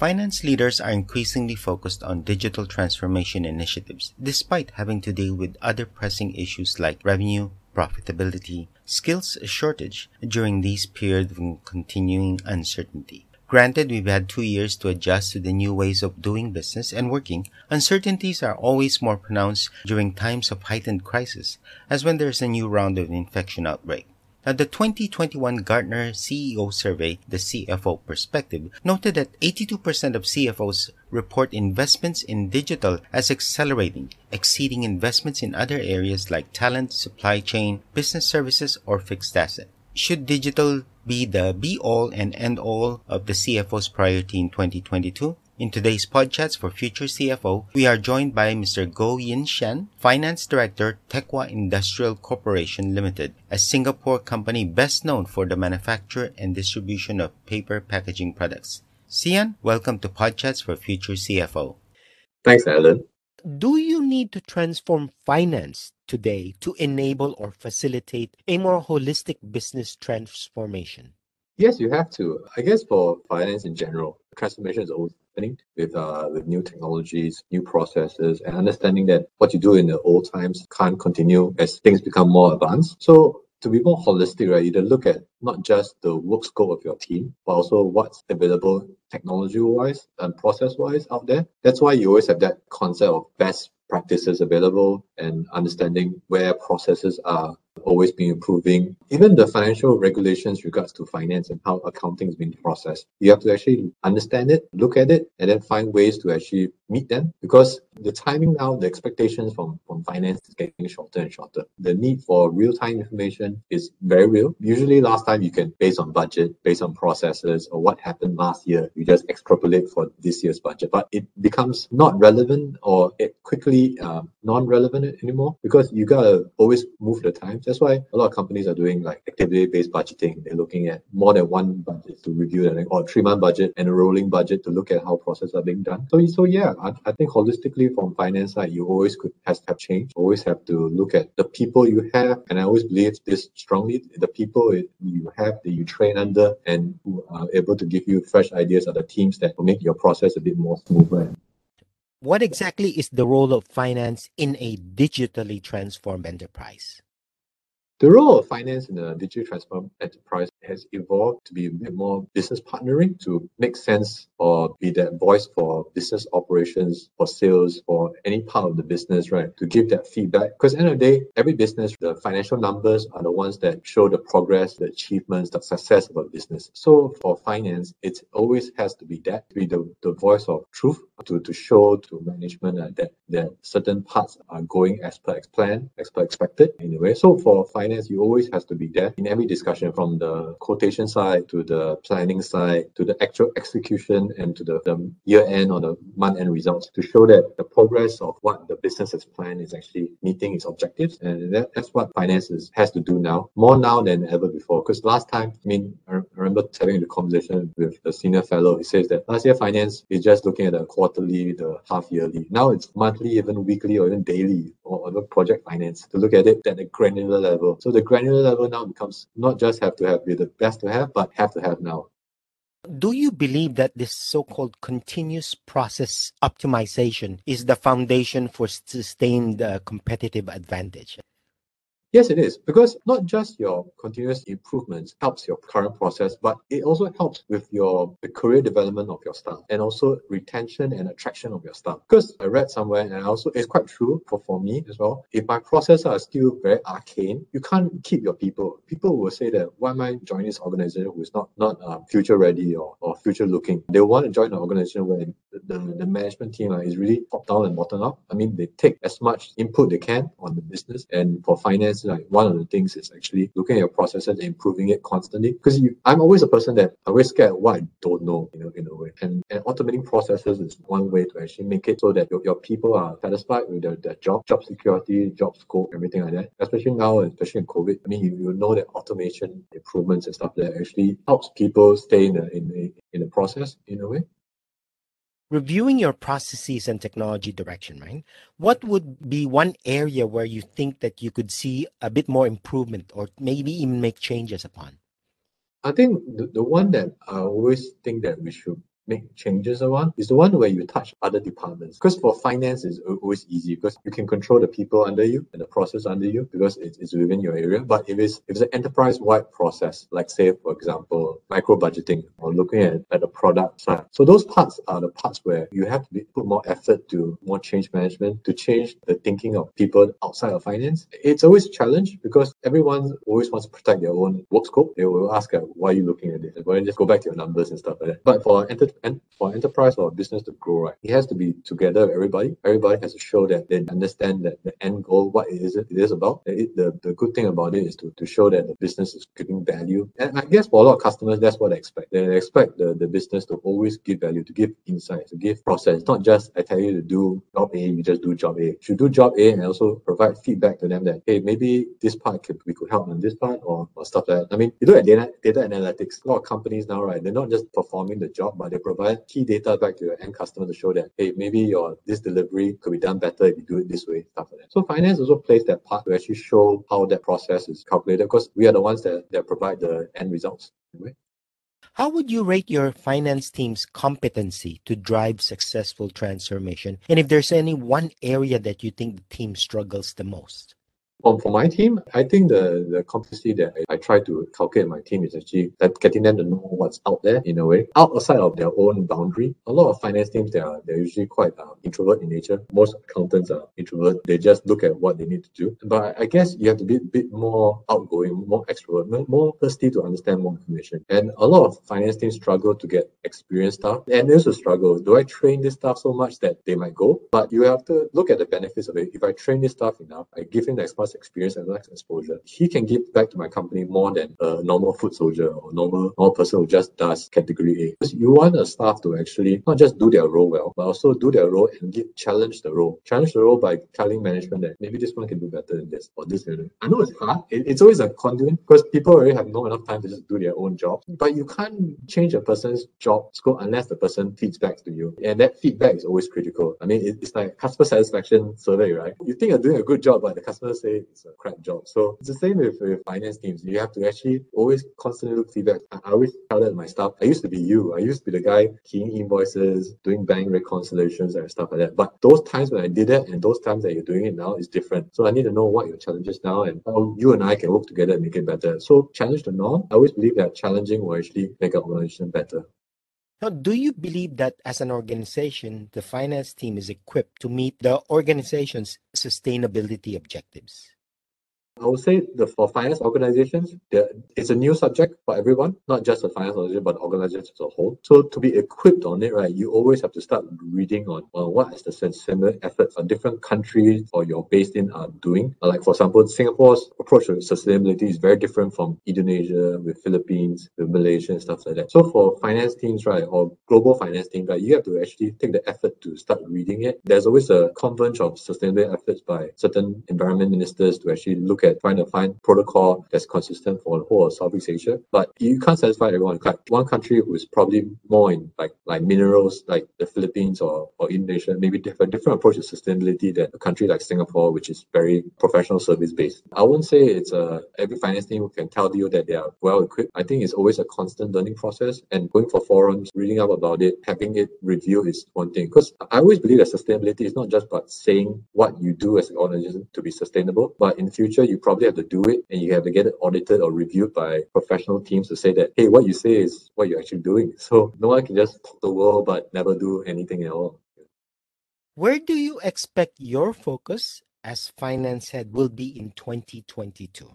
Finance leaders are increasingly focused on digital transformation initiatives, despite having to deal with other pressing issues like revenue, profitability, skills shortage during these periods of continuing uncertainty. Granted, we've had two years to adjust to the new ways of doing business and working. Uncertainties are always more pronounced during times of heightened crisis, as when there's a new round of infection outbreak. Now, the 2021 Gartner CEO survey, the CFO Perspective, noted that 82% of CFOs report investments in digital as accelerating, exceeding investments in other areas like talent, supply chain, business services, or fixed asset. Should digital be the be all and end all of the CFO's priority in 2022? In today's Podchats for Future CFO, we are joined by Mr. Goh Yin Sian, Finance Director, Teckwah Industrial Corporation Limited, a Singapore company best known for the manufacture and distribution of paper packaging products. Sian, welcome to Podchats for Future CFO. Thanks, Alan. Do you need to transform finance today to enable or facilitate a more holistic business transformation? Yes, you have to. I guess for finance in general, transformation is always happening with uh, with new technologies, new processes, and understanding that what you do in the old times can't continue as things become more advanced. So to be more holistic, right, you to look at not just the work scope of your team, but also what's available technology wise and process wise out there. That's why you always have that concept of best practices available and understanding where processes are always been improving. Even the financial regulations regards to finance and how accounting is being processed, you have to actually understand it, look at it, and then find ways to actually meet them. Because the timing now, the expectations from, from finance is getting shorter and shorter. The need for real-time information is very real. Usually last time you can, based on budget, based on processes or what happened last year, you just extrapolate for this year's budget. But it becomes not relevant or it quickly um, non-relevant anymore because you gotta always move the times. That's why a lot of companies are doing like activity-based budgeting. They're looking at more than one budget to review that, or three-month budget and a rolling budget to look at how processes are being done. So, so yeah, I, I think holistically from finance side, you always could has to have change. Always have to look at the people you have, and I always believe this strongly: the people you have that you train under and who are able to give you fresh ideas are the teams that will make your process a bit more smoother. What exactly is the role of finance in a digitally transformed enterprise? The role of finance in a digitally transformed enterprise has evolved to be a bit more business partnering to make sense or be that voice for business operations, for sales, for any part of the business, right? To give that feedback. Because end of the day, every business, the financial numbers are the ones that show the progress, the achievements, the success of a business. So for finance, it always has to be that, to be the, the voice of truth, to, to show to management uh, that, that certain parts are going as per plan, as per expected in a way. So for finance, you always have to be there in every discussion from the quotation side to the planning side to the actual execution and to the, the year end or the month end results to show that the progress of what the business has planned is actually meeting its objectives. And that, that's what finance is, has to do now, more now than ever before. Because last time, I mean, I remember having the conversation with the senior fellow. He says that last year finance is just looking at the quarterly, the half yearly. Now it's monthly, even weekly, or even daily, or other project finance to look at it at a granular level. So the granular level now becomes not just have to have be the best to have, but have to have now. Do you believe that this so called continuous process optimization is the foundation for sustained uh, competitive advantage? Yes, it is. Because not just your continuous improvements helps your current process, but it also helps with your the career development of your staff and also retention and attraction of your staff. Because I read somewhere and also it's quite true for, for me as well. If my processes are still very arcane, you can't keep your people. People will say that why am I joining this organization who is not not uh, future ready or, or future looking? They want to join an organization where the, the, the management team uh, is really top down and bottom up. I mean, they take as much input they can on the business and for finance like one of the things is actually looking at your processes and improving it constantly. Because I'm always a person that I always scared what I don't know, you know, in a way. And, and automating processes is one way to actually make it so that your, your people are satisfied with their, their job, job security, job scope, everything like that. Especially now, especially in COVID. I mean, you, you know that automation improvements and stuff that actually helps people stay in the in the in the process in a way reviewing your processes and technology direction, right? What would be one area where you think that you could see a bit more improvement or maybe even make changes upon? I think the, the one that I always think that we should make changes around is the one where you touch other departments. Because for finance, it's always easy because you can control the people under you and the process under you because it's, it's within your area. But if it's if it's an enterprise-wide process, like say for example micro budgeting or looking at, at the product side, so those parts are the parts where you have to be, put more effort to more change management to change the thinking of people outside of finance. It's always a challenge because everyone always wants to protect their own work scope. They will ask, why are you looking at this? Why don't you just go back to your numbers and stuff like that. But for enter- en- for enterprise or business to grow, right, it has to be together with everybody. Everybody has to show that they understand that the end goal, what it is it is about. It, the, the good thing about it is to, to show that the business is giving value. And I guess for a lot of customers, that's what they expect. They expect the, the business to always give value, to give insight, to give process. not just I tell you to do job A, you just do job A. You should do job A and also provide feedback to them that, hey, maybe this part could, we could help on this part or, or stuff like that. I mean, you look at data, data analytics, a lot of companies now, right, they're not just performing the job, but they provide key data back to your end customer to show that, hey, maybe your this delivery could be done better if you do it this way, stuff like that. So finance also plays that part to actually show how that process is calculated because we are the ones that, that provide the end results. Anyway. How would you rate your finance team's competency to drive successful transformation? And if there's any one area that you think the team struggles the most? Um, for my team, I think the, the competency that I, I try to calculate my team is actually that getting them to know what's out there in a way, outside of their own boundary. A lot of finance teams, they are they're usually quite uh, introvert in nature. Most accountants are introvert. They just look at what they need to do. But I guess you have to be a bit more outgoing, more extrovert, more thirsty to understand more information. And a lot of finance teams struggle to get experienced staff. And there's a struggle. Do I train this staff so much that they might go? But you have to look at the benefits of it. If I train this staff enough, I give him the expertise experience and less exposure, he can give back to my company more than a normal foot soldier or normal, normal person who just does category A. Because you want a staff to actually not just do their role well, but also do their role and give, challenge the role. Challenge the role by telling management that maybe this one can do better than this or this. I know it's hard. It, it's always a conduit because people already have no enough time to just do their own job. But you can't change a person's job scope unless the person feeds back to you. And that feedback is always critical. I mean, it's like customer satisfaction survey, right? You think you're doing a good job, but the customer say it's a crap job. So it's the same with, with finance teams. You have to actually always constantly look feedback. I, I always tell that my staff. I used to be you. I used to be the guy keying invoices, doing bank reconciliations and stuff like that. But those times when I did that and those times that you're doing it now is different. So I need to know what your challenges now and how you and I can work together and make it better. So challenge the norm. I always believe that challenging will actually make our organization better. Now, do you believe that as an organization, the finance team is equipped to meet the organization's sustainability objectives? I would say the for finance organizations, it's a new subject for everyone, not just the finance organization, but organizations as a whole. So to be equipped on it, right, you always have to start reading on, on what is the similar efforts on different countries or you're based in are doing. Like for example, Singapore's approach to sustainability is very different from Indonesia, with Philippines, with Malaysia and stuff like that. So for finance teams, right, or global finance teams, right, you have to actually take the effort to start reading it. There's always a converge of sustainability efforts by certain environment ministers to actually look at trying to find protocol that's consistent for the whole of Southeast Asia. But you can't satisfy everyone. One country who is probably more in like like minerals, like the Philippines or, or Indonesia, maybe they have a different approach to sustainability than a country like Singapore, which is very professional service based. I wouldn't say it's a every finance team can tell you that they are well equipped. I think it's always a constant learning process and going for forums, reading up about it, having it reviewed is one thing. Because I always believe that sustainability is not just about saying what you do as an organization to be sustainable, but in the future you probably have to do it and you have to get it audited or reviewed by professional teams to say that, hey, what you say is what you're actually doing. So no one can just talk the world but never do anything at all. Where do you expect your focus as finance head will be in 2022?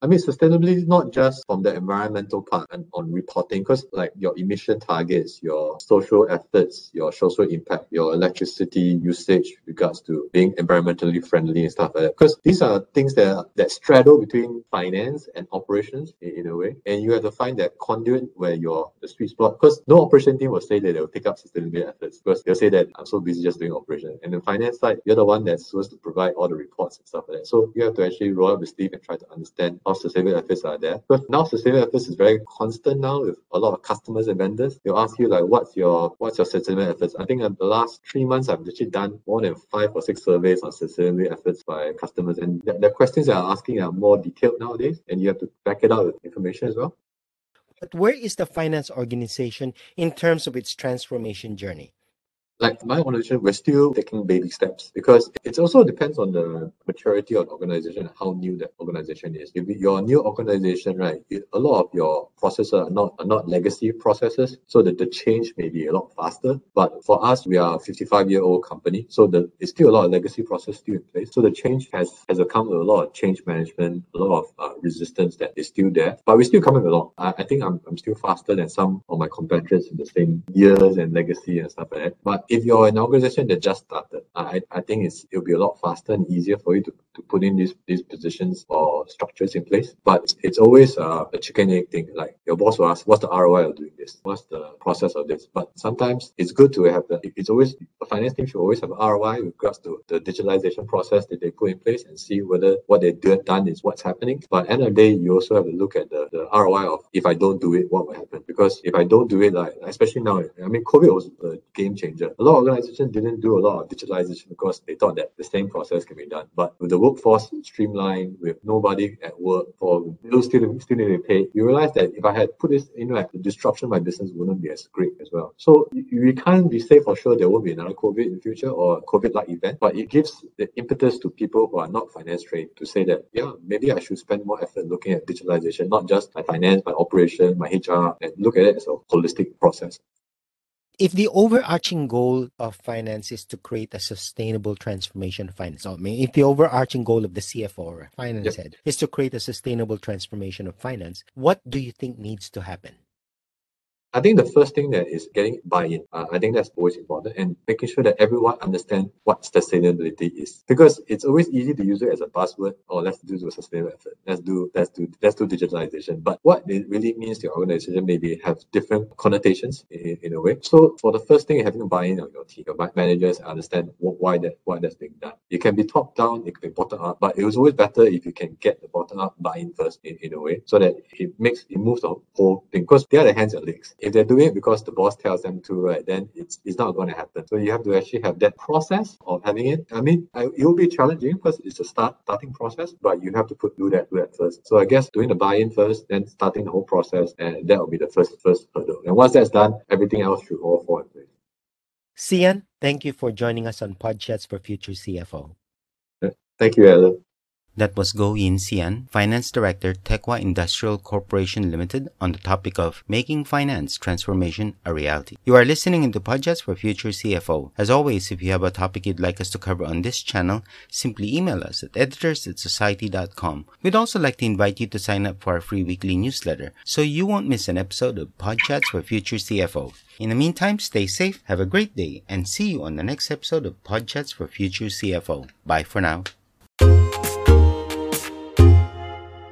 I mean, sustainability not just from the environmental part and on reporting, because like your emission targets, your social efforts, your social impact, your electricity usage regards to being environmentally friendly and stuff like that. Because these are things that that straddle between finance and operations in, in, a way, and you have to find that conduit where your the sweet spot. Because no operation team will say that they will take up sustainability efforts because they'll say that I'm so busy just doing operation. And the finance side, you're the one that's supposed to provide all the reports and stuff like that. So you have to actually roll up the sleeve and try to understand sustainable efforts are there. Because now sustainable efforts is very constant now with a lot of customers and vendors. They'll ask you like, what's your what's your sustainable efforts? I think in the last three months, I've actually done more than five or six surveys on sustainable efforts by customers, and the, the questions they are asking are more detailed nowadays, and you have to back it up with information as well. But where is the finance organization in terms of its transformation journey? Like my organization, we're still taking baby steps because it also depends on the maturity of the organization and how new that organization is. If you're a new organization, right, a lot of your processes are not are not legacy processes, so that the change may be a lot faster. But for us, we are a 55 year old company, so the it's still a lot of legacy process still in place. So the change has has come with a lot of change management, a lot of uh, resistance that is still there, but we're still coming along. I, I think I'm, I'm still faster than some of my competitors in the same years and legacy and stuff like that. But if you're an organization that just started, I, I think it's it'll be a lot faster and easier for you to, to put in these these positions or structures in place. But it's always uh, a chicken egg thing. Like your boss will ask, what's the ROI of doing this? What's the process of this? But sometimes it's good to have the it's always a finance team should always have ROI with regards to the digitalization process that they put in place and see whether what they've done is what's happening. But end of the day, you also have to look at the, the ROI of if I don't do it, what will happen? Because if I don't do it, like especially now, I mean COVID was a game changer. A lot of organizations didn't do a lot of digitalization because they thought that the same process can be done. But with the workforce streamlined, with nobody at work for bills still, still need to pay, you realize that if I had put this in, like, the disruption my business wouldn't be as great as well. So we can't be safe for sure there won't be another COVID in the future or COVID-like event, but it gives the impetus to people who are not finance trained to say that, yeah, maybe I should spend more effort looking at digitalization, not just my finance, my operation, my HR, and look at it as a holistic process if the overarching goal of finance is to create a sustainable transformation of finance, I mean, if the overarching goal of the CFO or finance yep. head is to create a sustainable transformation of finance, what do you think needs to happen? I think the first thing that is getting buy-in. Uh, I think that's always important and making sure that everyone understands what sustainability is. Because it's always easy to use it as a buzzword or oh, let's do a sustainable effort. Let's do let's do let's do digitalization. But what it really means to your organization maybe have different connotations in, in a way. So for the first thing, having buy-in on your team, your managers understand why that why that's being done. It can be top down, it can be bottom up, but it was always better if you can get the bottom up buy-in first in, in a way so that it makes it moves the whole thing. Because they are the hands and legs if they're doing it because the boss tells them to, right, then it's it's not going to happen. So you have to actually have that process of having it. I mean, it will be challenging because it's a start starting process, but you have to put do that do that first. So I guess doing the buy-in first, then starting the whole process, and that will be the first first hurdle. And once that's done, everything else should all fall in place. Sian, thank you for joining us on Podchats for Future CFO. Thank you, Alan. That was Goh Yin Sian, Finance Director, Teckwah Industrial Corporation Limited, on the topic of making finance transformation a reality. You are listening into Podchats for Future CFO. As always, if you have a topic you'd like us to cover on this channel, simply email us at editors at society.com. We'd also like to invite you to sign up for our free weekly newsletter so you won't miss an episode of Podchats for Future CFO. In the meantime, stay safe, have a great day, and see you on the next episode of Podchats for Future CFO. Bye for now.